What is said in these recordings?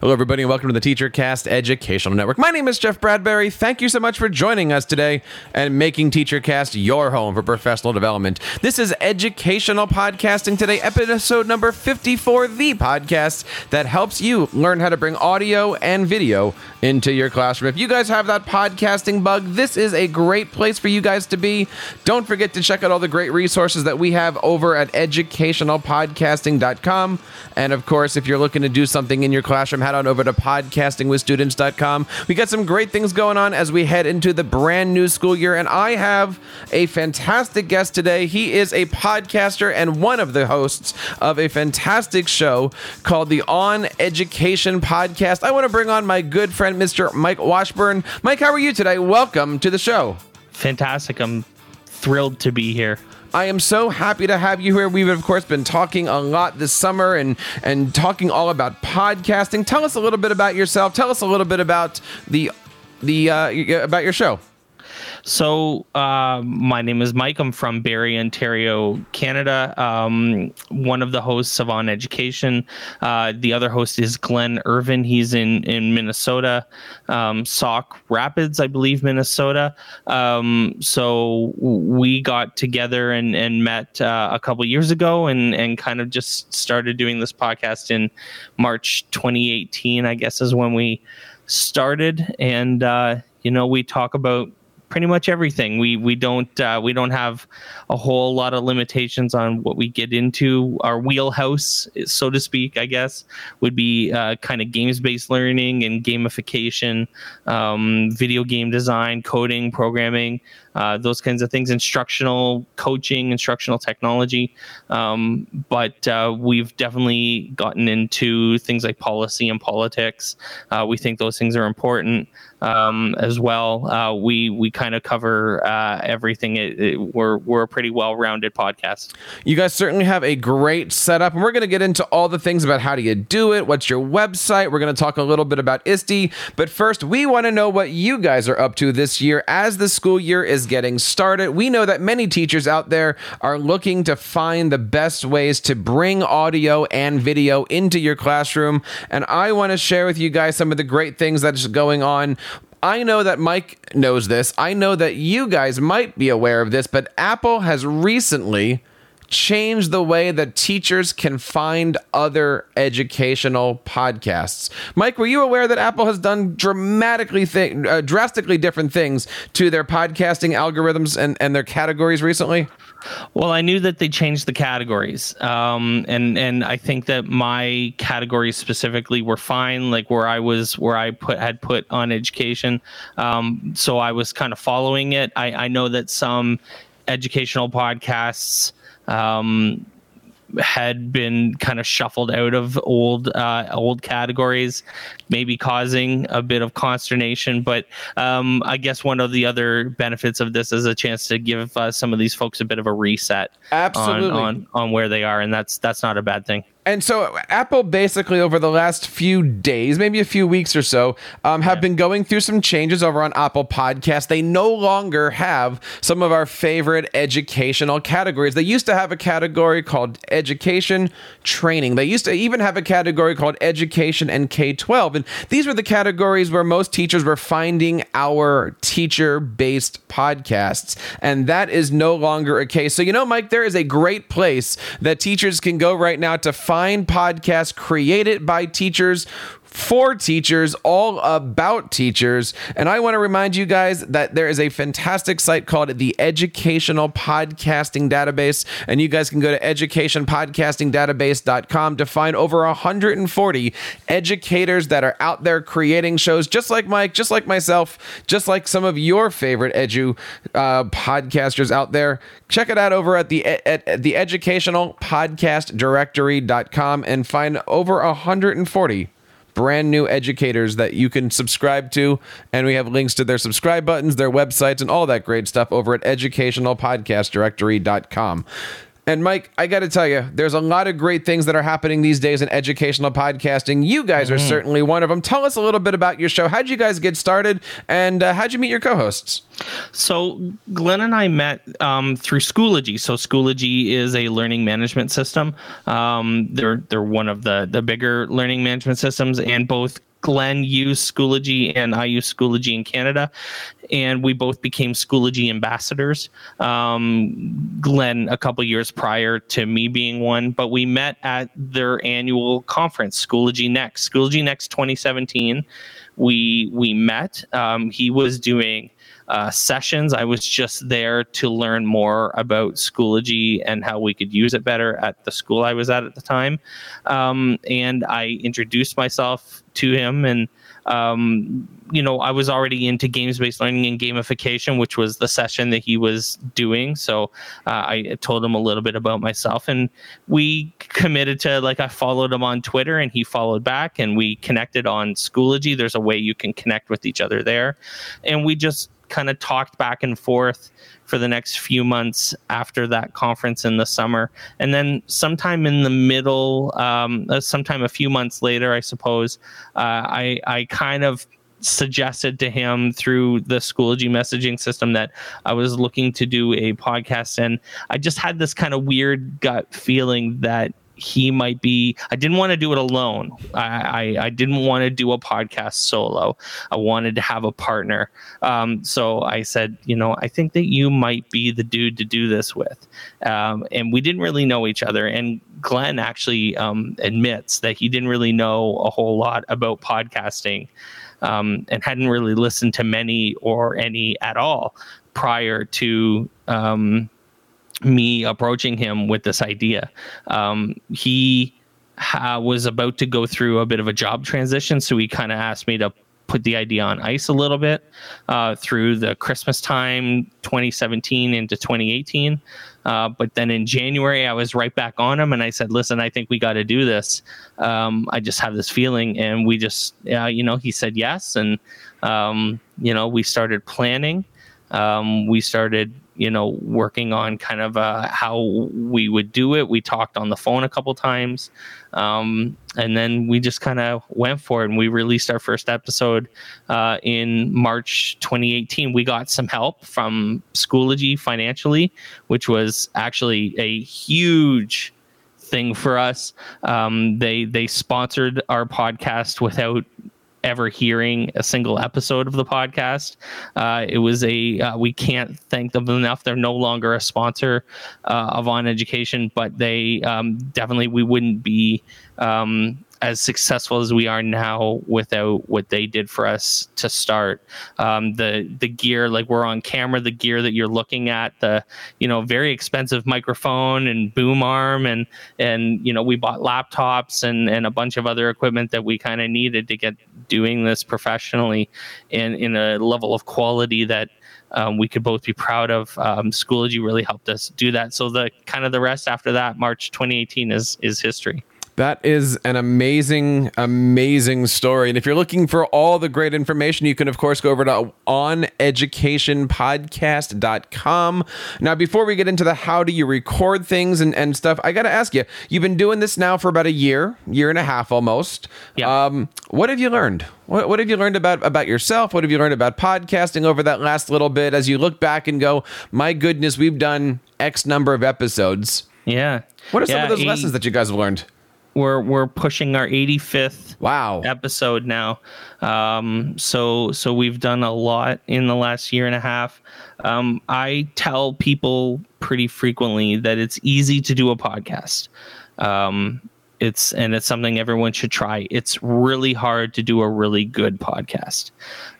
Hello, everybody, and welcome to the TeacherCast Educational Network. My name is Jeff Bradbury. Thank you so much for joining us today and making TeacherCast your home for professional development. This is Educational Podcasting Today, episode number 54, the podcast that helps you learn how to bring audio and video into your classroom. If you guys have that podcasting bug, this is a great place for you guys to be. Don't forget to check out all the great resources that we have over at educationalpodcasting.com. And of course, if you're looking to do something in your classroom, head on over to podcastingwithstudents.com. We got some great things going on as we head into the brand new school year. And I have a fantastic guest today. He is a podcaster and one of the hosts of a fantastic show called the On Education Podcast. I want to bring on my good friend, Mr. Mike Washburn. Mike, how are you today? Welcome to the show. Fantastic. I'm thrilled to be here. I am so happy to have you here. We've of course been talking a lot this summer and and talking all about podcasting. Tell us a little bit about yourself. Tell us a little bit about the the uh, about your show. So, uh, my name is Mike. I'm from Barrie, Ontario, Canada. Um, one of the hosts of On Education. Uh, the other host is Glenn Irvin. He's in in Minnesota, um, Sauk Rapids, I believe, Minnesota. Um, so we got together and and met uh, a couple years ago, and and kind of just started doing this podcast in March 2018. I guess is when we started, and uh, you know we talk about pretty much everything. We we don't uh, we don't have a whole lot of limitations on what we get into. Our wheelhouse, so to speak, I guess, would be uh, kind of games based learning and gamification, um, video game design, coding, programming, uh, those kinds of things, instructional coaching, instructional technology. Um, but uh, we've definitely gotten into things like policy and politics. Uh, we think those things are important um, as well. Uh, we we kind of cover uh, everything. It, it, we're we're a pretty well rounded podcast. You guys certainly have a great setup, and we're going to get into all the things about how do you do it. What's your website? We're going to talk a little bit about ISTE, but first we want to know what you guys are up to this year as the school year is getting started. We know that many teachers out there are looking to find the best ways to bring audio and video into your classroom, and I want to share with you guys some of the great things that's going on I know that Mike knows this. I know that you guys might be aware of this, but Apple has recently changed the way that teachers can find other educational podcasts. Mike, were you aware that Apple has done dramatically th- uh, drastically different things to their podcasting algorithms and, and their categories recently? Well, I knew that they changed the categories, um, and and I think that my categories specifically were fine, like where I was, where I put had put on education. Um, so I was kind of following it. I, I know that some educational podcasts um, had been kind of shuffled out of old uh, old categories, maybe causing a bit of consternation. But um, I guess one of the other benefits of this is a chance to give uh, some of these folks a bit of a reset, absolutely, on, on on where they are, and that's that's not a bad thing. And so Apple basically over the last few days, maybe a few weeks or so, um, have yeah. been going through some changes over on Apple Podcast. They no longer have some of our favorite educational categories. They used to have a category called education training. They used to even have a category called education and K-12. And these were the categories where most teachers were finding our teacher-based podcasts. And that is no longer a case. So you know, Mike, there is a great place that teachers can go right now to find find podcasts created by teachers for teachers, all about teachers. And I want to remind you guys that there is a fantastic site called the Educational Podcasting Database. And you guys can go to educationpodcastingdatabase.com to find over 140 educators that are out there creating shows just like Mike, just like myself, just like some of your favorite edu uh, podcasters out there. Check it out over at the at, at the educational podcast directory.com and find over 140 brand new educators that you can subscribe to. And we have links to their subscribe buttons, their websites, and all that great stuff over at educationalpodcastdirectory.com. And Mike, I got to tell you, there's a lot of great things that are happening these days in educational podcasting. You guys are certainly one of them. Tell us a little bit about your show. How'd you guys get started, and uh, how'd you meet your co-hosts? So Glenn and I met um, through Schoology. So Schoology is a learning management system. Um, they're they're one of the the bigger learning management systems, and both Glenn used Schoology and I used Schoology in Canada, and we both became Schoology ambassadors. Um, Glenn a couple years prior to me being one, but we met at their annual conference, Schoology Next, Schoology Next 2017. We we met. Um, he was doing uh, sessions. I was just there to learn more about Schoology and how we could use it better at the school I was at at the time. Um, and I introduced myself to him and um, you know, I was already into games based learning and gamification, which was the session that he was doing. So uh, I told him a little bit about myself, and we committed to like I followed him on Twitter, and he followed back, and we connected on Schoology. There's a way you can connect with each other there, and we just kind of talked back and forth for the next few months after that conference in the summer. And then sometime in the middle, um, uh, sometime a few months later, I suppose, uh, I, I kind of suggested to him through the Schoology messaging system that I was looking to do a podcast. And I just had this kind of weird gut feeling that he might be i didn't want to do it alone. I i, I didn't want to do a podcast solo. I wanted to have a partner. Um, so i said you know i think that you might be the dude to do this with. Um, and we didn't really know each other. And glenn actually um, admits that he didn't really know a whole lot about podcasting um, and hadn't really listened to many or any at all prior to um, me approaching him with this idea. Um, he ha- was about to go through a bit of a job transition, so he kind of asked me to put the idea on ice a little bit uh, through the Christmas time 2017 into 2018. Uh, but then in January, I was right back on him and I said, listen, I think we got to do this. Um, I just have this feeling. And we just, uh, you know, he said yes. And, um, you know, we started planning. Um, we started you know, working on kind of uh, how we would do it. We talked on the phone a couple times, um, and then we just kind of went for it. And we released our first episode uh, in March 2018. We got some help from Schoology financially, which was actually a huge thing for us. Um, they they sponsored our podcast without ever hearing a single episode of the podcast. Uh, it was a uh, we can't thank them enough. They're no longer a sponsor uh, of On Education, but they um, definitely we wouldn't be um, as successful as we are now without what they did for us to start. Um, the the gear, like we're on camera, the gear that you're looking at, the you know very expensive microphone and boom arm, and and you know we bought laptops and and a bunch of other equipment that we kind of needed to get doing this professionally and in a level of quality that. Um, we could both be proud of. Um, Schoology really helped us do that. So the kind of the rest after that, March 2018 is is history. That is an amazing, amazing story. And if you're looking for all the great information, you can, of course, go over to oneducationpodcast.com. Now, before we get into the how do you record things and, and stuff, I got to ask you, you've been doing this now for about a year, year and a half almost. Yeah. Um, what have you learned? What, what have you learned about, about yourself? What have you learned about podcasting over that last little bit as you look back and go, my goodness, we've done X number of episodes? Yeah. What are some Yeah, of those he- lessons that you guys have learned? We're we're pushing our 85th Wow. episode now. Um so so we've done a lot in the last year and a half. Um i tell people pretty frequently that it's easy to do a podcast. Um it's and it's something everyone should try. It's really hard to do a really good podcast.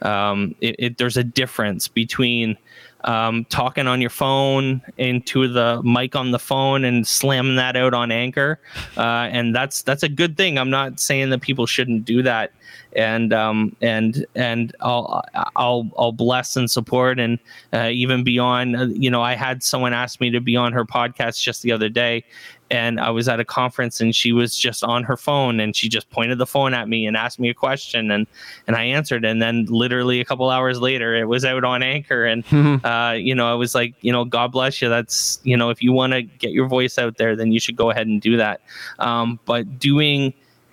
Um it, it there's a difference between um, talking on your phone into the mic on the phone and slamming that out on anchor uh, and that's that's a good thing i'm not saying that people shouldn't do that and um, and and I'll I'll I'll bless and support and uh, even beyond. Uh, you know, I had someone ask me to be on her podcast just the other day, and I was at a conference and she was just on her phone and she just pointed the phone at me and asked me a question and and I answered and then literally a couple hours later it was out on anchor and uh, you know I was like you know God bless you. That's you know if you want to get your voice out there then you should go ahead and do that. Um, but doing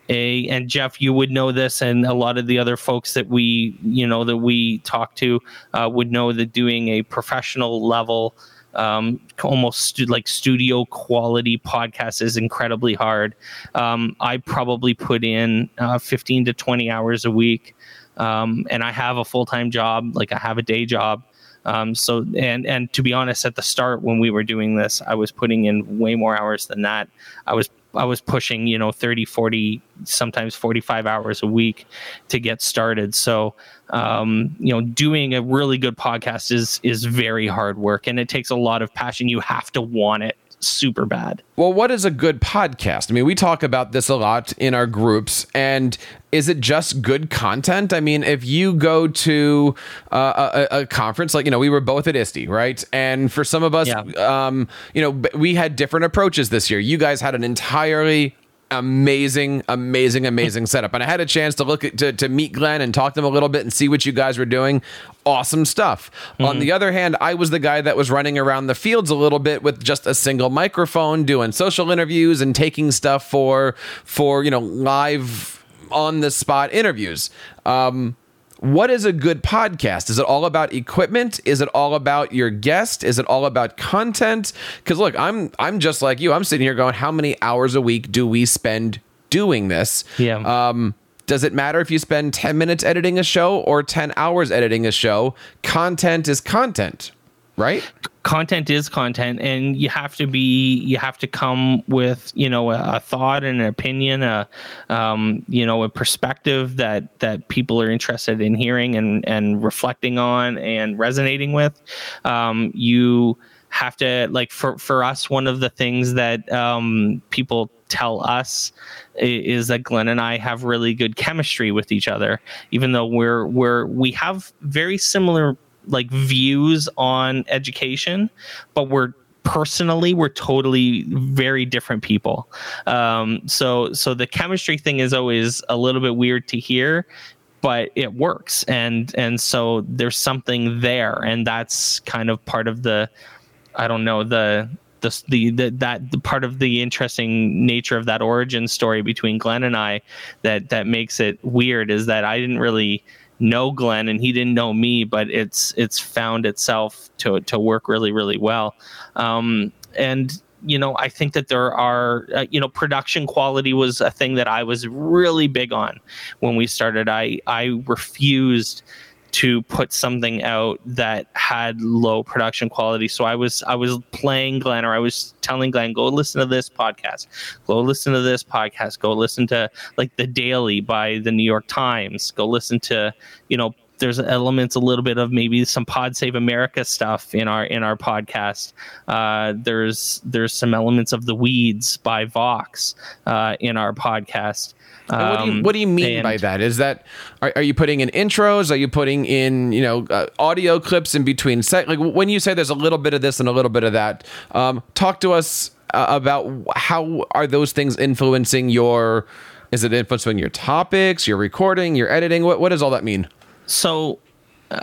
a and Jeff you would know this and a lot of the other folks that we you know that we talk to uh, would know that doing a professional level um, almost stu- like studio quality podcast is incredibly hard. Um, I probably put in uh, 15 to 20 hours a week, um, and I have a full time job. Like I have a day job. Um, so and and to be honest, at the start when we were doing this, I was putting in way more hours than that. I was I was pushing, you know, 30, 40, sometimes 45 hours a week to get started. So, um, you know, doing a really good podcast is is very hard work and it takes a lot of passion. You have to want it super bad. Well, what is a good podcast? I mean, we talk about this a lot in our groups, and is it just good content? I mean, if you go to uh, a, a, conference, like you know, we were both at ISTE, right? And for some of us, yeah. um, you know, we had different approaches this year. You guys had an entirely amazing, amazing, amazing setup. And I had a chance to look at to, to meet Glenn and talk to him a little bit and see what you guys were doing. Awesome stuff. Mm-hmm. On the other hand, I was the guy that was running around the fields a little bit with just a single microphone, doing social interviews and taking stuff for for you know live on the spot interviews. Um, what is a good podcast? Is it all about equipment? Is it all about your guest? Is it all about content? Because look, I'm I'm just like you. I'm sitting here going, how many hours a week do we spend doing this? Yeah. Um, does it matter if you spend 10 minutes editing a show or 10 hours editing a show? Content is content, right? content is content and you have to be you have to come with you know a, a thought and an opinion a um, you know a perspective that that people are interested in hearing and and reflecting on and resonating with um, you have to like for for us one of the things that um, people tell us is that Glenn and I have really good chemistry with each other even though we're we're we have very similar like views on education, but we're personally we're totally very different people. Um, so so the chemistry thing is always a little bit weird to hear but it works and and so there's something there and that's kind of part of the i don't know the the, the, that the part of the interesting nature of that origin story between Glenn and I that that makes it weird is that I didn't really know Glenn and he didn't know me, but it's it's found itself to to work really really well. Um, and you know, I think that there are, uh, you know, production quality was a thing that I was really big on when we started. I I refused to put something out that had low production quality. So I was I was playing Glenn or I was telling Glenn, go listen to this podcast, go listen to this podcast, go listen to like the Daily by the New York Times, go listen to you know there's elements a little bit of maybe some Pod Save America stuff in our in our podcast. Uh, there's there's some elements of the Weeds by Vox uh, in our podcast. Um, what, do you, what do you mean and, by that? Is that are, are, you putting in intros? Are you putting in you know uh, audio clips in between set? Like when you say there's a little bit of this and a little bit of that, um, talk to us uh, about how are those things influencing your? Is it influencing your topics, your recording, your editing? What what does all that mean? So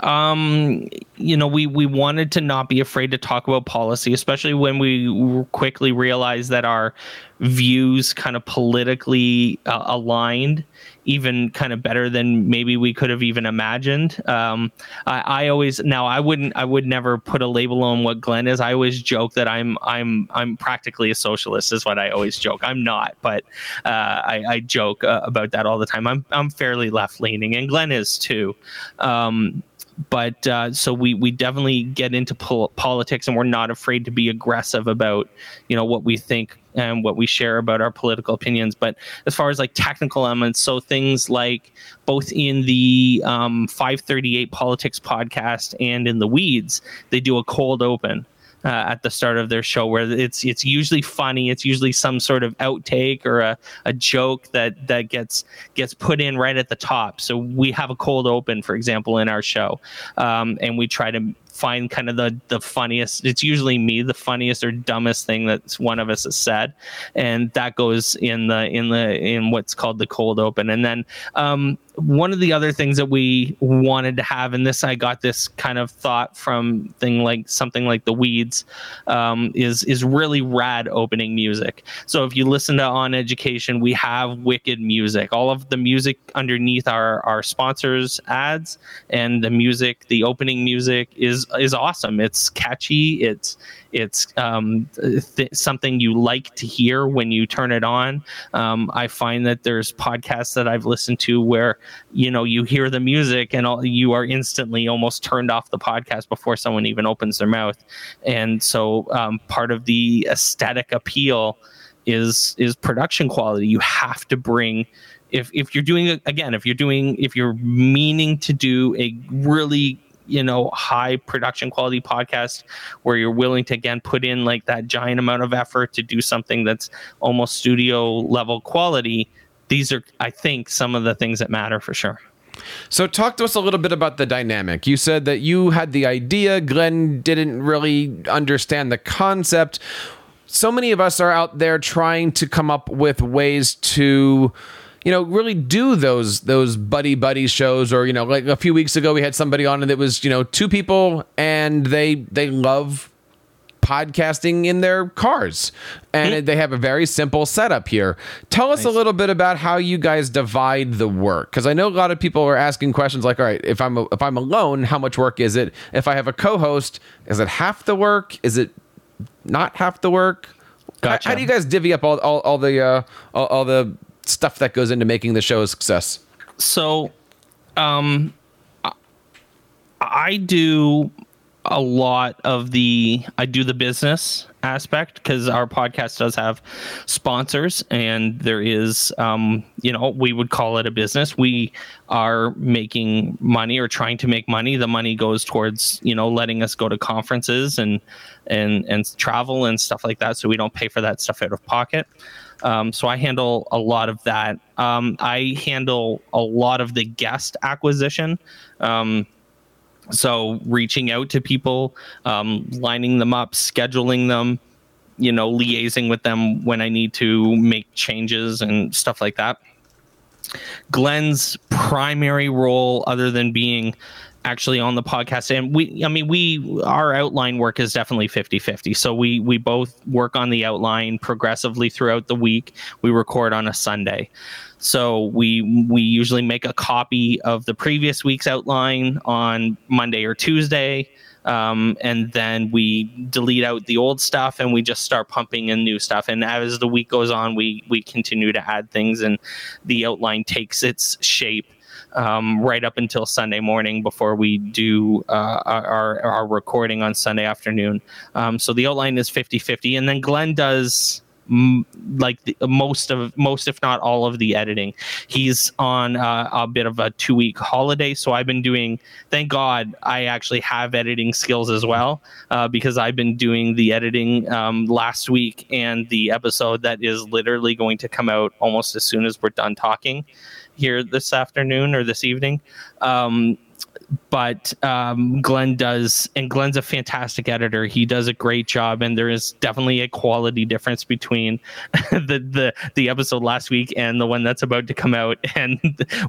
um you know we we wanted to not be afraid to talk about policy especially when we quickly realized that our views kind of politically uh, aligned even kind of better than maybe we could have even imagined. Um, I, I, always now I wouldn't I would never put a label on what Glenn is. I always joke that I'm I'm I'm practically a socialist is what I always joke. I'm not, but uh, I, I, joke uh, about that all the time. I'm I'm fairly left leaning, and Glenn is too. Um, but uh, so we we definitely get into pol- politics and we're not afraid to be aggressive about you know what we think and what we share about our political opinions. But as far as like technical elements so things like both in the um, 538 politics podcast and in the weeds they do a cold open uh, at the start of their show where it's it's usually funny. It's usually some sort of outtake or a, a joke that that gets gets put in right at the top. So we have a cold open for example in our show um, and we try to find kind of the the funniest. It's usually me, the funniest or dumbest thing that one of us has said, and that goes in the in the in what's called the cold open. And then um, one of the other things that we wanted to have, and this I got this kind of thought from thing like something like the Weeds, um, is is really rad opening music. So if you listen to On Education, we have wicked music. All of the music underneath our our sponsors ads and the music, the opening music is is awesome. It's catchy. It's it's um, th- something you like to hear when you turn it on. Um, I find that there's podcasts that I've listened to where you know you hear the music and all, you are instantly almost turned off the podcast before someone even opens their mouth. And so um, part of the aesthetic appeal is is production quality. You have to bring if if you're doing again if you're doing if you're meaning to do a really you know high production quality podcast where you're willing to again put in like that giant amount of effort to do something that's almost studio level quality these are i think some of the things that matter for sure so, talk to us a little bit about the dynamic. You said that you had the idea, Glenn didn't really understand the concept. So many of us are out there trying to come up with ways to you know, really do those those buddy buddy shows, or you know, like a few weeks ago we had somebody on and it was you know two people and they they love podcasting in their cars and mm-hmm. they have a very simple setup here tell us nice. a little bit about how you guys divide the work because i know a lot of people are asking questions like all right if i'm if i'm alone how much work is it if i have a co-host is it half the work is it not half the work gotcha. how, how do you guys divvy up all, all, all the uh, all, all the stuff that goes into making the show a success? So, um, I do a lot of the I do the business aspect because our podcast does have sponsors and there is um, you know we would call it a business. We are making money or trying to make money. The money goes towards you know letting us go to conferences and and and travel and stuff like that. So we don't pay for that stuff out of pocket um, so I handle a lot of that. Um, I handle a lot of the guest acquisition. Um, so reaching out to people, um, lining them up, scheduling them, you know, liaising with them when I need to make changes and stuff like that. Glenn's primary role, other than being actually on the podcast. And we i mean we our outline work is definitely 50-50 so we we both work on the outline progressively throughout the week. We record on a sunday. So we we usually make a copy of the previous week's outline on monday or tuesday. Um, and then we delete out the old stuff and we just start pumping in new stuff. And as the week goes on we we continue to add things and the outline takes its shape um, right up until Sunday morning before we do uh, our, our recording on Sunday afternoon. Um, so the outline is 50 50. And then Glenn does like the, most of most if not all of the editing he's on uh, a bit of a two week holiday so i've been doing thank god i actually have editing skills as well uh, because i've been doing the editing um, last week and the episode that is literally going to come out almost as soon as we're done talking here this afternoon or this evening. Um, but um, Glenn does, and Glenn's a fantastic editor. He does a great job, and there is definitely a quality difference between the the the episode last week and the one that's about to come out, and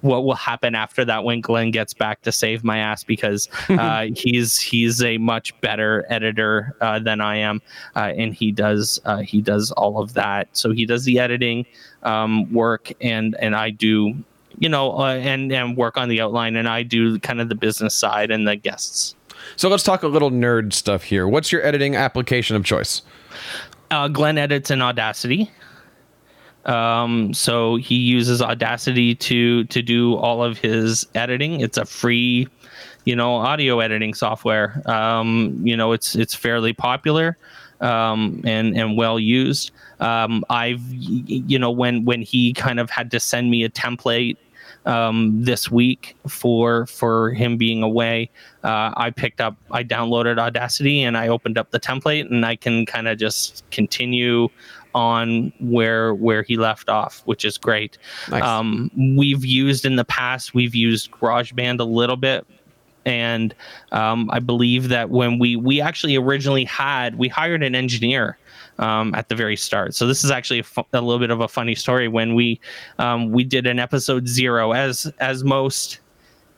what will happen after that when Glenn gets back to save my ass because uh, he's he's a much better editor uh, than I am, uh, and he does uh, he does all of that. So he does the editing um, work, and and I do you know, uh, and and work on the outline, and I do kind of the business side and the guests. So let's talk a little nerd stuff here. What's your editing application of choice? Uh, Glenn edits in Audacity. Um, so he uses Audacity to to do all of his editing. It's a free, you know, audio editing software. Um, you know, it's it's fairly popular um, and and well used. Um, I've you know when when he kind of had to send me a template um, this week for for him being away. Uh, I picked up, I downloaded Audacity, and I opened up the template, and I can kind of just continue on where where he left off, which is great. Nice. Um, we've used in the past, we've used GarageBand a little bit and um, I believe that when we we actually originally had we hired an engineer um, at the very start. So this is actually a, fu- a, little bit of a funny story. When we um, we did an episode zero, as as most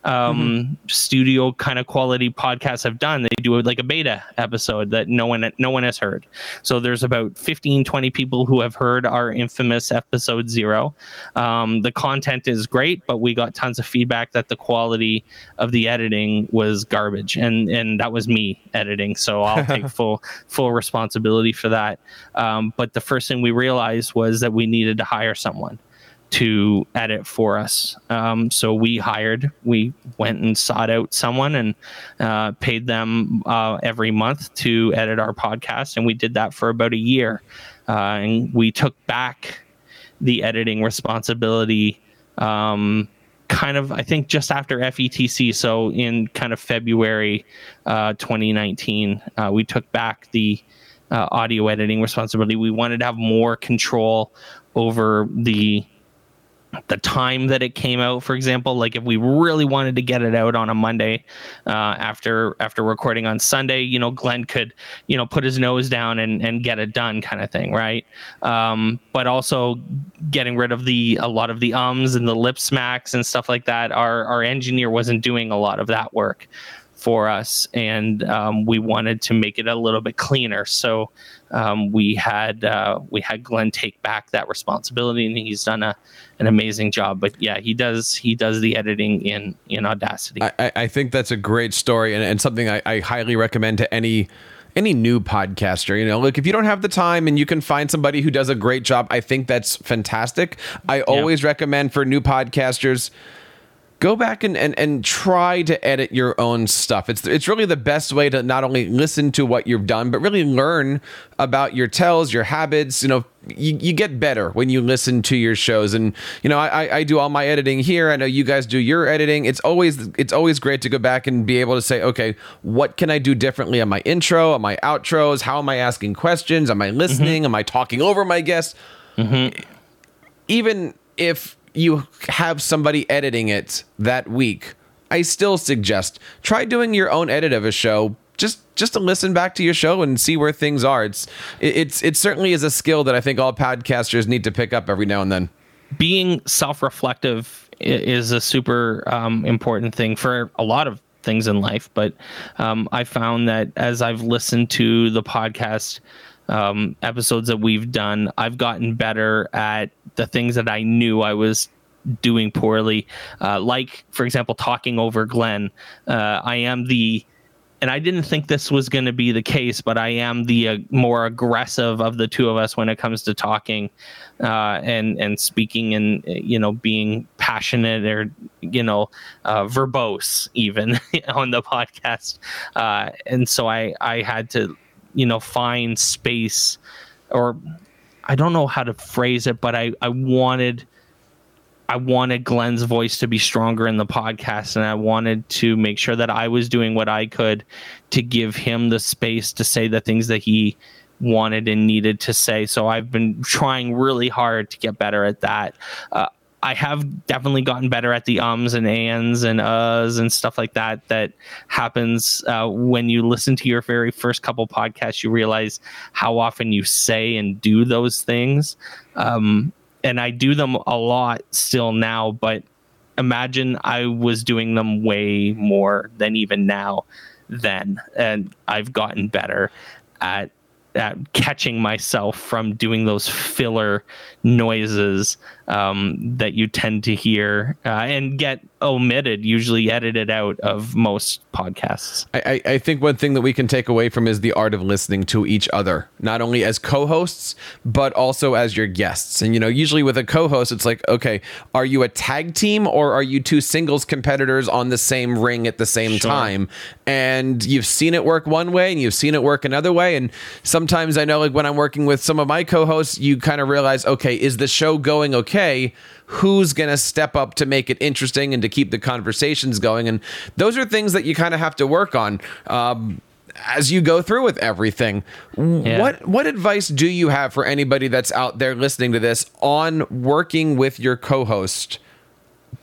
um, mm-hmm. studio kind of quality podcasts have done. They do like a beta episode that no one no one has heard. So there's about 15, 20 people who have heard our infamous episode zero. Um, the content is great, but we got tons of feedback that the quality of the editing was garbage, and and that was me editing. So I'll take full full responsibility for that. Um, but the first thing we realized was that we needed to hire someone to edit for us. Um, so we hired, we went and sought out someone and uh, paid them uh, every month to edit our podcast. And we did that for about a year. Uh, and we took back the editing responsibility um, kind of, I think, just after FETC. So in kind of February uh, 2019, uh, we took back the uh, audio editing responsibility. We wanted to have more control over the the time that it came out for example like if we really wanted to get it out on a monday uh, after after recording on sunday you know glenn could you know put his nose down and and get it done kind of thing right? Um, but also getting rid of the a lot of the ums and the lip smacks and stuff like that our our engineer wasn't doing a lot of that work for us, and um, we wanted to make it a little bit cleaner. So um, we had uh, we had Glenn take back that responsibility, and he's done a an amazing job. But yeah, he does he does the editing in in Audacity. I, I think that's a great story, and, and something I, I highly recommend to any any new podcaster you know look if you don't have the time and you can find somebody who does a great job i think that's fantastic i always yeah. recommend for new podcasters go back and, and, and try to edit your own stuff. It's it's really the best way to not only listen to what you've done, but really learn about your tells, your habits. You know, you, you get better when you listen to your shows. And you know, I, I do all my editing here. I know you guys do your editing. It's always it's always great to go back and be able to say, okay, what can I do differently on my intro, on my outros? How am I asking questions? Am I listening? Mm-hmm. Am I talking over my guests? Mm-hmm. Even if you have somebody editing it that week, I still suggest try doing your own edit of a show just just to listen back to your show and see where things are. It's it's it certainly is a skill that I think all podcasters need to pick up every now and then. Being self-reflective is a super um, important thing for a lot of things in life, but um, I found that as I've listened to the podcast um, episodes that we've done, I've gotten better at the things that I knew I was doing poorly. Uh, like, for example, talking over Glenn. Uh, I am the and I didn't think this was going to be the case, but I am the uh, more aggressive of the two of us when it comes to talking uh, and and speaking and you know being passionate or you know uh, verbose even on the podcast. Uh, and so I I had to you know find space or I don't know how to phrase it, but I I wanted I wanted Glenn's voice to be stronger in the podcast, and I wanted to make sure that I was doing what I could to give him the space to say the things that he wanted and needed to say. So I've been trying really hard to get better at that. Uh, I have definitely gotten better at the ums and ands and uhs and stuff like that. That happens uh, when you listen to your very first couple podcasts. You realize how often you say and do those things, um, and I do them a lot still now. But imagine I was doing them way more than even now. Then, and I've gotten better at at catching myself from doing those filler noises um, that you tend to hear uh, and get omitted, usually edited out of most podcasts. I, I think one thing that we can take away from is the art of listening to each other, not only as co-hosts but also as your guests. And you know, usually with a co-host, it's like, okay, are you a tag team or are you two singles competitors on the same ring at the same sure. time? And you've seen it work one way and you've seen it work another way. And sometimes I know, like when I'm working with some of my co-hosts, you kind of realize, okay, is the show going okay? Who's going to step up to make it interesting and to keep the conversations going. And those are things that you kind of have to work on. Um, as you go through with everything, yeah. what what advice do you have for anybody that's out there listening to this on working with your co-host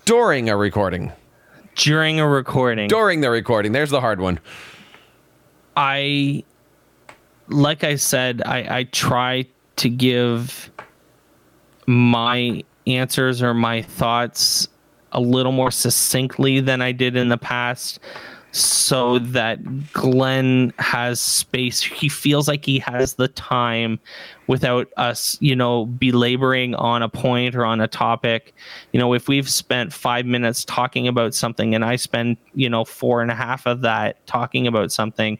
during a recording? during a recording. During the recording. There's the hard one. I, like I said, I, I try to give my answers or my thoughts a little more succinctly than I did in the past so that Glenn has space. He feels like he has the time without us, you know, belaboring on a point or on a topic. You know, if we've spent five minutes talking about something and I spend, you know, four and a half of that talking about something,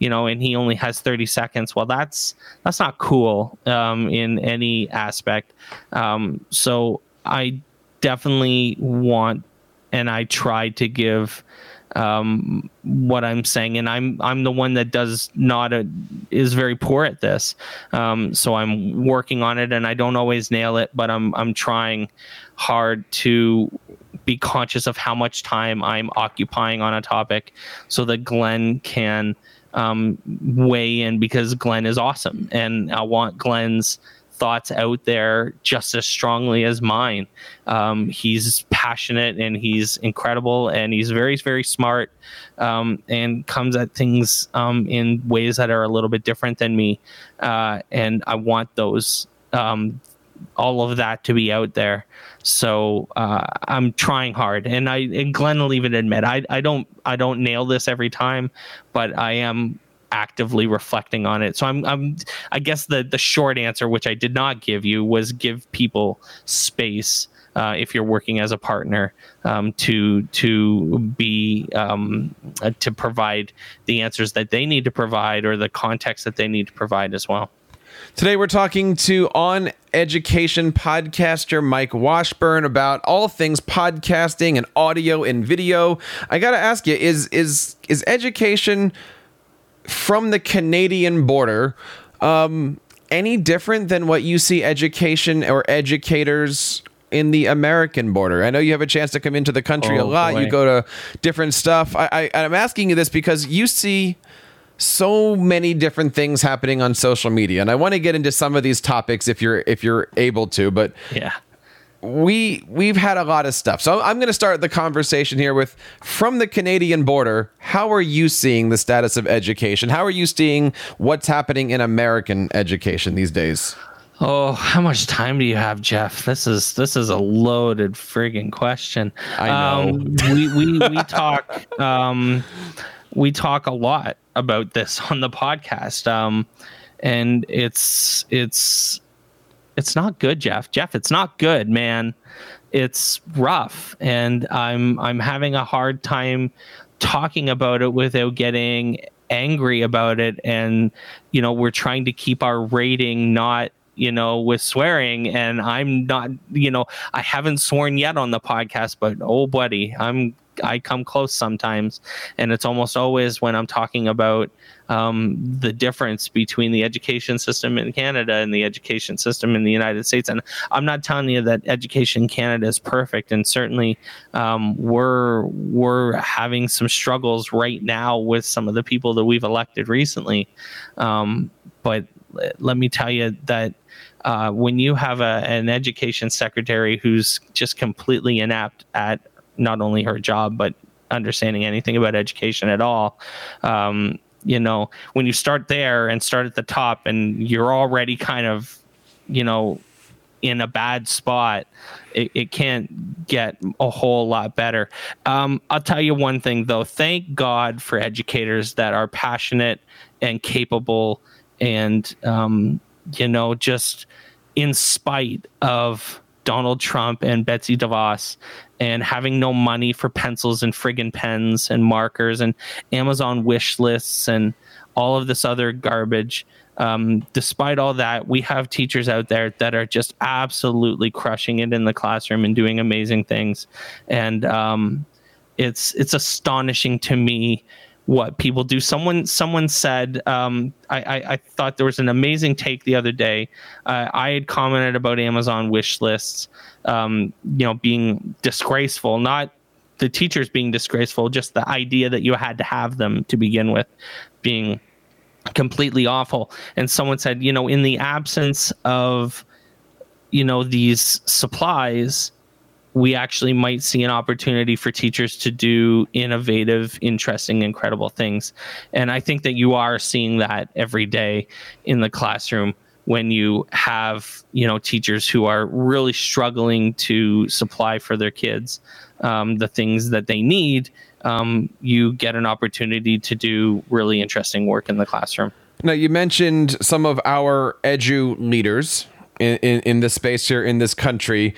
you know, and he only has 30 seconds, well, that's that's not cool um, in any aspect. Um, so I definitely want and I try to give um, what I'm saying, and I'm I'm the one that does not a, is very poor at this. Um, so I'm working on it, and I don't always nail it, but I'm I'm trying hard to be conscious of how much time I'm occupying on a topic, so that Glenn can um, weigh in because Glenn is awesome, and I want Glenn's thoughts out there just as strongly as mine. Um, he's passionate and he's incredible and he's very, very smart um, and comes at things um, in ways that are a little bit different than me. Uh, and I want those, um, all of that to be out there. So uh, I'm trying hard, and I and Glenn will even admit I I don't I don't nail this every time, but I am actively reflecting on it. So I'm I'm I guess the the short answer, which I did not give you, was give people space. Uh, if you're working as a partner, um, to to be um, uh, to provide the answers that they need to provide or the context that they need to provide as well. Today we're talking to on education podcaster Mike Washburn about all things podcasting and audio and video. I got to ask you is is is education from the Canadian border, um, any different than what you see education or educators in the American border? I know you have a chance to come into the country oh, a lot. Boy. You go to different stuff. I, I, I'm asking you this because you see so many different things happening on social media, and I want to get into some of these topics if you're if you're able to. But yeah, we we've had a lot of stuff. So I'm going to start the conversation here with from the Canadian border. How are you seeing the status of education? How are you seeing what's happening in American education these days? Oh, how much time do you have, Jeff? This is this is a loaded frigging question. I know. Um, we we we talk um, we talk a lot about this on the podcast, um, and it's it's it's not good, Jeff. Jeff, it's not good, man. It's rough, and I'm I'm having a hard time talking about it without getting angry about it. And you know, we're trying to keep our rating not you know, with swearing. And I'm not, you know, I haven't sworn yet on the podcast, but oh, buddy, I'm I come close sometimes, and it's almost always when I'm talking about um, the difference between the education system in Canada and the education system in the United States. And I'm not telling you that education in Canada is perfect, and certainly um, we're we're having some struggles right now with some of the people that we've elected recently. Um, but let me tell you that uh, when you have a, an education secretary who's just completely inept at not only her job but understanding anything about education at all. Um, you know when you start there and start at the top and you're already kind of you know in a bad spot it, it can't get a whole lot better. Um, i'll tell you one thing though. Thank god for educators that are passionate and capable and um, you know just in spite of Donald Trump and Betsy DeVos and having no money for pencils and friggin' pens and markers and Amazon wish lists and all of this other garbage. Um, despite all that, we have teachers out there that are just absolutely crushing it in the classroom and doing amazing things. And um, it's it's astonishing to me what people do. Someone someone said um, I, I, I thought there was an amazing take the other day. Uh, I had commented about Amazon wish lists, um, you know, being disgraceful, not the teachers being disgraceful, just the idea that you had to have them to begin with being completely awful. And someone said, you know, in the absence of you know these supplies we actually might see an opportunity for teachers to do innovative, interesting, incredible things. And I think that you are seeing that every day in the classroom when you have you know teachers who are really struggling to supply for their kids um, the things that they need um, you get an opportunity to do really interesting work in the classroom now you mentioned some of our edu leaders in, in, in this space here in this country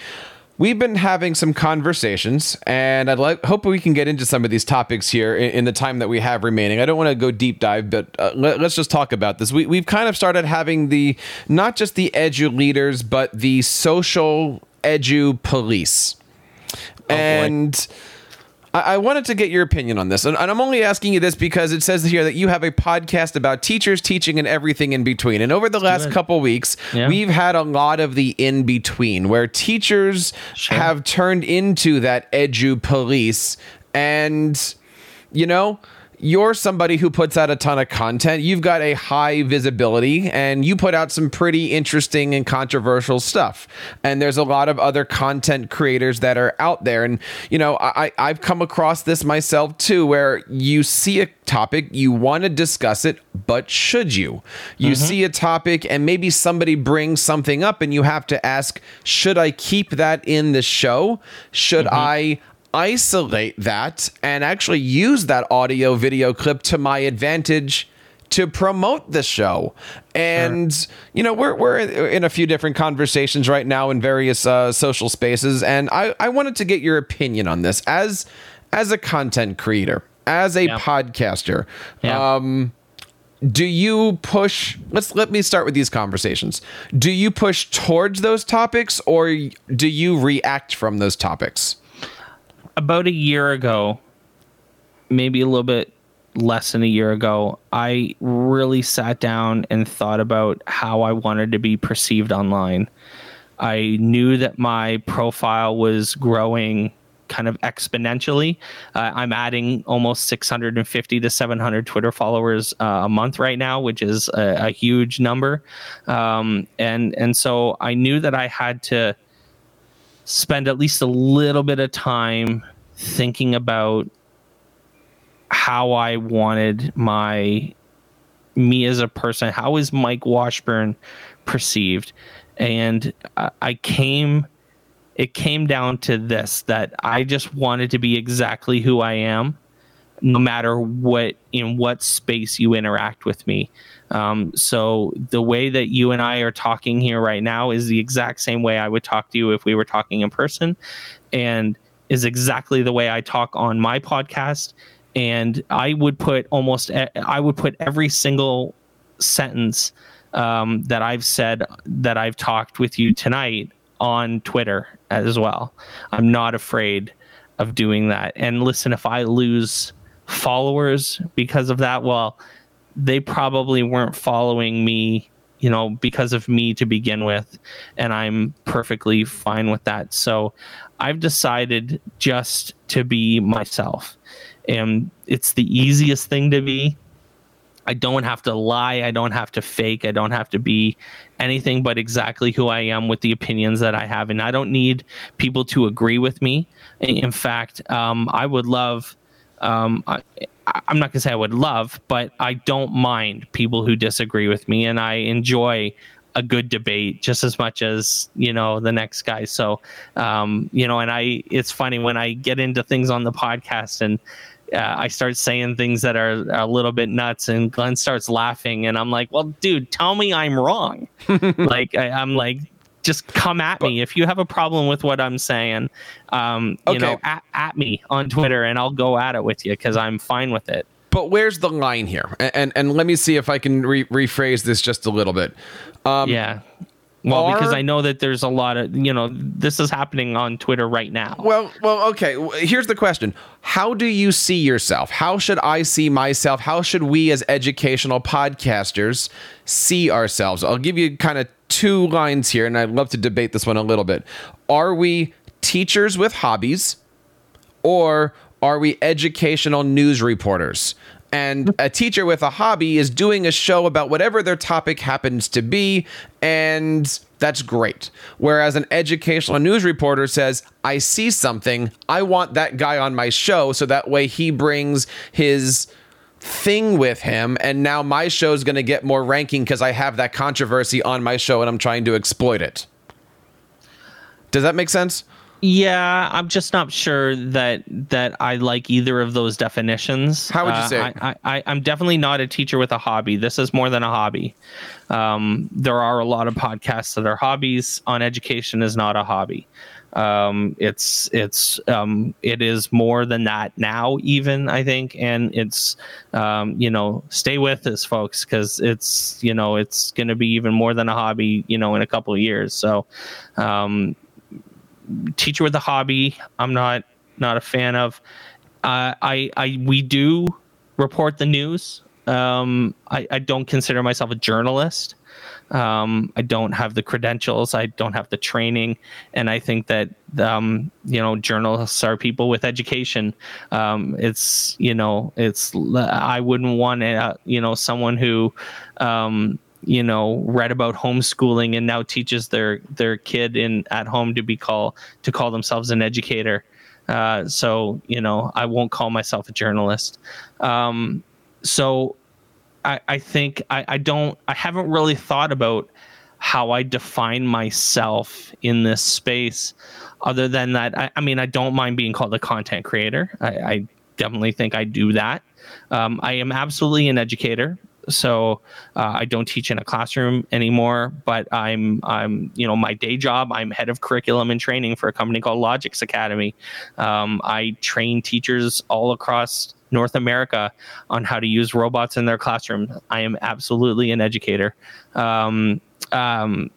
we've been having some conversations, and I'd like hope we can get into some of these topics here in, in the time that we have remaining. I don't want to go deep dive, but uh, let, us just talk about this. We, we've kind of started having the not just the edu leaders, but the social edu police, oh, and. Boy I, wanted to get your opinion on this, and, I'm only asking you this because it says here that you have a podcast about teachers, teaching, and everything in between. And over the last Good. couple weeks, yeah. we've had a lot of the in between where teachers sure. have turned into that edu police, and you know you're somebody who puts out a ton of content. You've got a high visibility and you put out some pretty interesting and controversial stuff. And there's a lot of other content creators that are out there. And, you know, I, I've come across this myself too, where you see a topic, you want to discuss it, but should you? You mm-hmm. see a topic and maybe somebody brings something up and you have to ask, should I keep that in the show? Should mm-hmm. I isolate that and actually use that audio video clip to my advantage to promote the show. And sure. you know, we're we're in a few different conversations right now in various uh, social spaces, and I I wanted to get your opinion on this as as a content creator, as a yeah. podcaster. Yeah. Um, do you push let's let me start with these conversations do you push towards those topics or do you react from those topics about a year ago, maybe a little bit less than a year ago, I really sat down and thought about how I wanted to be perceived online. I knew that my profile was growing kind of exponentially. Uh, I'm adding almost 650 to 700 Twitter followers uh, a month right now, which is a, a huge number. Um, and and so I knew that I had to spend at least a little bit of time thinking about how I wanted my me as a person. How is Mike Washburn perceived? And I came, it came down to this that I just wanted to be exactly who I am, no matter what in what space you interact with me. Um, so the way that you and I are talking here right now is the exact same way I would talk to you if we were talking in person, and is exactly the way I talk on my podcast. And I would put almost I would put every single sentence um, that I've said that I've talked with you tonight on Twitter as well. I'm not afraid of doing that. And listen, if I lose followers because of that, well, they probably weren't following me, you know, because of me to begin with. And I'm perfectly fine with that. So I've decided just to be myself. And it's the easiest thing to be. I don't have to lie. I don't have to fake. I don't have to be anything but exactly who I am with the opinions that I have. And I don't need people to agree with me. In fact, um, I would love um, I, am not going to say I would love, but I don't mind people who disagree with me, and I enjoy a good debate just as much as you know the next guy. So, um, you know, and I, it's funny when I get into things on the podcast and. Uh, I start saying things that are, are, a little bit nuts, and Glenn starts laughing, and I'm like, "Well, dude, tell me I'm wrong." like I, am like, just come at but, me if you have a problem with what I'm saying. Um, you okay. know, at, at me on Twitter, and I'll go at it with you because I'm fine with it. But where's the line here? And and, and let me see if I can re- rephrase this just a little bit. Um, yeah. Well, are, because I know that there's a lot of you know this is happening on Twitter right now. Well, well, okay. Here's the question: How do you see yourself? How should I see myself? How should we, as educational podcasters, see ourselves? I'll give you kind of two lines here, and I'd love to debate this one a little bit. Are we teachers with hobbies, or are we educational news reporters? and a teacher with a hobby is doing a show about whatever their topic happens to be and that's great whereas an educational news reporter says i see something i want that guy on my show so that way he brings his thing with him and now my show is going to get more ranking because i have that controversy on my show and i'm trying to exploit it does that make sense yeah, I'm just not sure that that I like either of those definitions. How would you say? Uh, I, I, I'm definitely not a teacher with a hobby. This is more than a hobby. Um, there are a lot of podcasts that are hobbies. On education is not a hobby. Um, it's it's um, it is more than that now, even I think, and it's um, you know stay with us, folks, because it's you know it's going to be even more than a hobby, you know, in a couple of years. So um, teacher with a hobby. I'm not not a fan of. Uh, I I we do report the news. Um, I, I don't consider myself a journalist. Um, I don't have the credentials. I don't have the training, and I think that um, you know journalists are people with education. Um, it's you know it's I wouldn't want uh, you know someone who um, you know read about homeschooling and now teaches their their kid in at home to be call to call themselves an educator uh, so you know i won't call myself a journalist um, so I, I think I, I don't I haven't really thought about how I define myself in this space other than that I, I mean I don't mind being called a content creator I, I definitely think I do that um, I am absolutely an educator so uh, I don't teach in a classroom anymore. But I'm I'm you know my day job. I'm head of curriculum and training for a company called Logix Academy. Um, I train teachers all across North America on how to use robots in their classroom. I am absolutely an educator. Um, um,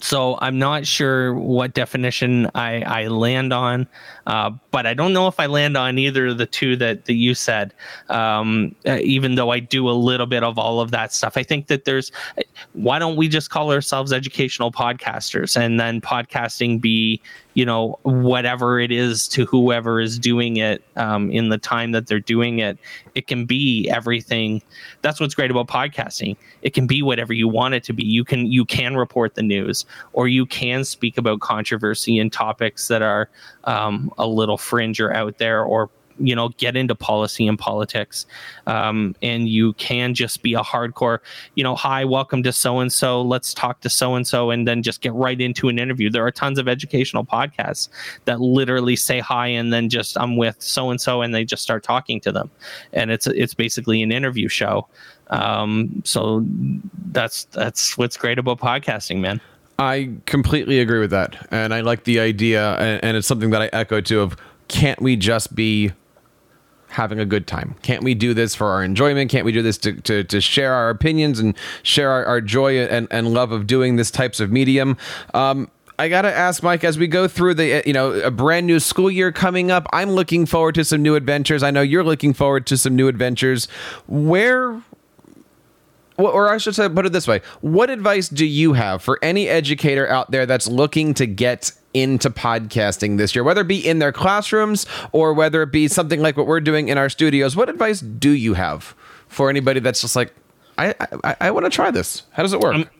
so I'm not sure what definition I, I land on, uh, but I don't know if I land on either of the two that, that you said. Um, uh, even though I do a little bit of all of that stuff, I think that there's. Why don't we just call ourselves educational podcasters and then podcasting be you know whatever it is to whoever is doing it um, in the time that they're doing it it can be everything. That's what's great about podcasting. It can be whatever you want it to be. You can you can report the news or you can speak about controversy and topics that are um, a little fringe or out there or you know get into policy and politics um, and you can just be a hardcore you know hi welcome to so and so let's talk to so and so and then just get right into an interview. There are tons of educational podcasts that literally say hi and then just i'm with so and so and they just start talking to them. And it's it's basically an interview show. Um, so that's that's what's great about podcasting man. I completely agree with that, and I like the idea, and, and, it's something that I echo too. Of can't we just be having a good time? Can't we do this for our enjoyment? Can't we do this to, to, to share our opinions and share our, our joy and, and love of doing this types of medium? Um, I gotta ask Mike as we go through the you know a brand new school year coming up. I'm looking forward to some new adventures. I know you're looking forward to some new adventures. Where or I should say, put it this way: What advice do you have for any educator out there that's looking to get into podcasting this year, whether it be in their classrooms or whether it be something like what we're doing in our studios? What advice do you have for anybody that's just like, I I, I want to try this? How does it work? Um,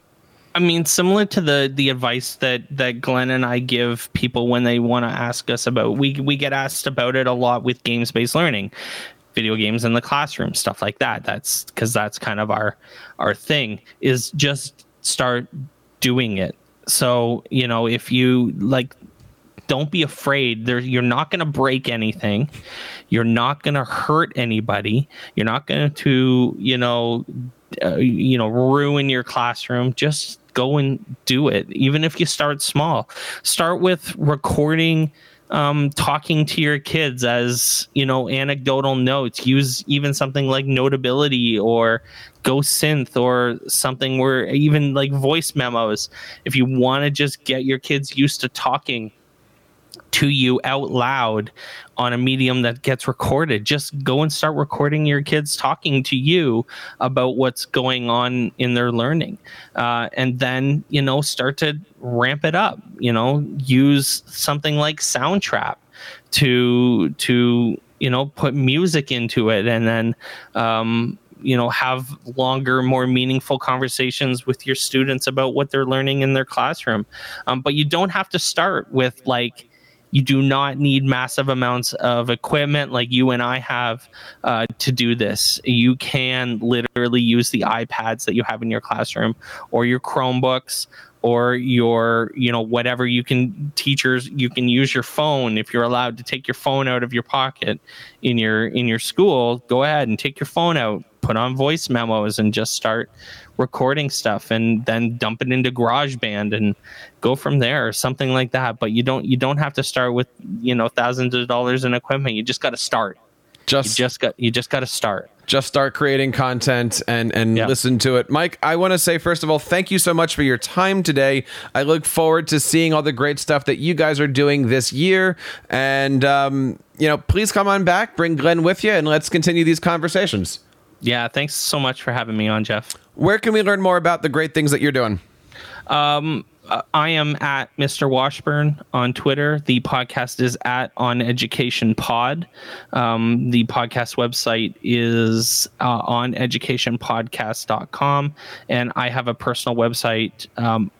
I mean, similar to the the advice that that Glenn and I give people when they want to ask us about. We we get asked about it a lot with games based learning video games in the classroom, stuff like that. That's because that's kind of our our thing is just start doing it. So you know, if you like, don't be afraid. There, you're not going to break anything. You're not going to hurt anybody. You're not going to, you know, uh, you know, ruin your classroom. Just go and do it. Even if you start small, start with recording um, talking to your kids as you know anecdotal notes. Use even something like notability or GhostSynth or something where even like voice memos. If you want to just get your kids used to talking to you out loud on a medium that gets recorded. Just go and start recording your kids talking to you about what's going on in their learning. Uh, and then, you know, start to ramp it up, you know, use something like Soundtrap to to you know put music into it and then um, you know have longer more meaningful conversations with your students about what they're learning in their classroom um, but you don't have to start with like you do not need massive amounts of equipment like you and I have uh, to do this. You can literally use the iPads that you have in your classroom or your Chromebooks or your you know whatever you can teachers you can use your phone if you're allowed to take your phone out of your pocket in your in your school go ahead and take your phone out put on voice memos and just start recording stuff and then dump it into GarageBand and go from there or something like that. But you don't you don't have to start with you know thousands of dollars in equipment. You just got to start. Just you just got you just got to start. Just start creating content and and listen to it. Mike, I want to say first of all, thank you so much for your time today. I look forward to seeing all the great stuff that you guys are doing this year. And um, you know, please come on back, bring Glenn with you, and let's continue these conversations. Yeah, thanks so much for having me on, Jeff. Where can we learn more about the great things that you're doing? Um, uh, I am at Mr. Washburn on Twitter. The podcast is at On Education Pod. Um, the podcast website is uh, on educationpodcast.com. And I have a personal website. Um,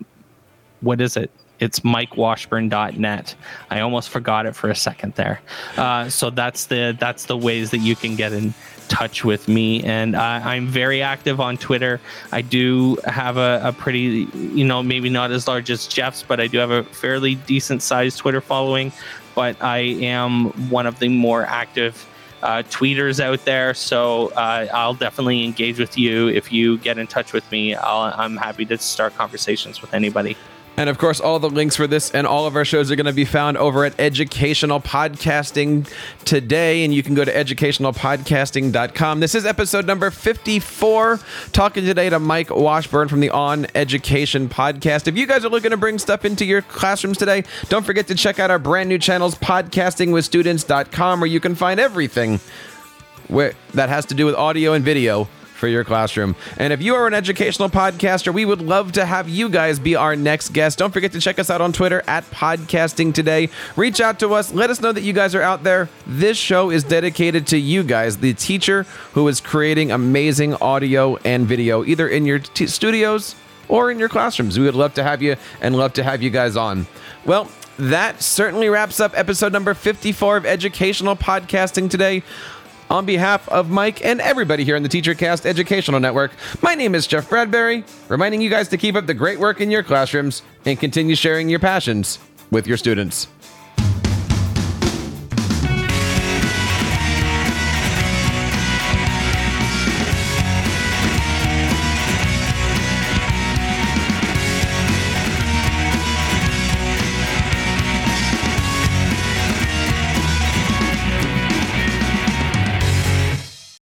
what is it? It's mikewashburn.net. I almost forgot it for a second there. Uh, so that's the that's the ways that you can get in touch with me. And I'm very active on Twitter. I do have a, a, pretty, you know, maybe not as large as Jeff's, but I do have a fairly decent sized Twitter following. But I am one of the more active uh, tweeters out there. So uh, I'll definitely engage with you. If you get in touch with me, i I'm happy to start conversations with anybody. And of course, all the links for this and all of our shows are going to be found over at Educational Podcasting today. And you can go to educationalpodcasting.com. This is episode number 54. Talking today to Mike Washburn from the On Education podcast. If you guys are looking to bring stuff into your classrooms today, don't forget to check out our brand new channels, podcastingwithstudents.com, where you can find everything that has to do with audio and video for your classroom. And if you are an educational podcaster, we would love to have you guys be our next guest. Don't forget to check us out on Twitter at Podcasting Today. Reach out to us. Let us know that you guys are out there. This show is dedicated to you guys, the teacher who is creating amazing audio and video, either in your t- studios or in your classrooms. We would love to have you and love to have you guys on. Well, that certainly wraps up episode number 54 of Educational Podcasting today. On behalf of Mike and everybody here in the TeacherCast Educational Network, my name is Jeff Bradbury, reminding you guys to keep up the great work in your classrooms and continue sharing your passions with your students.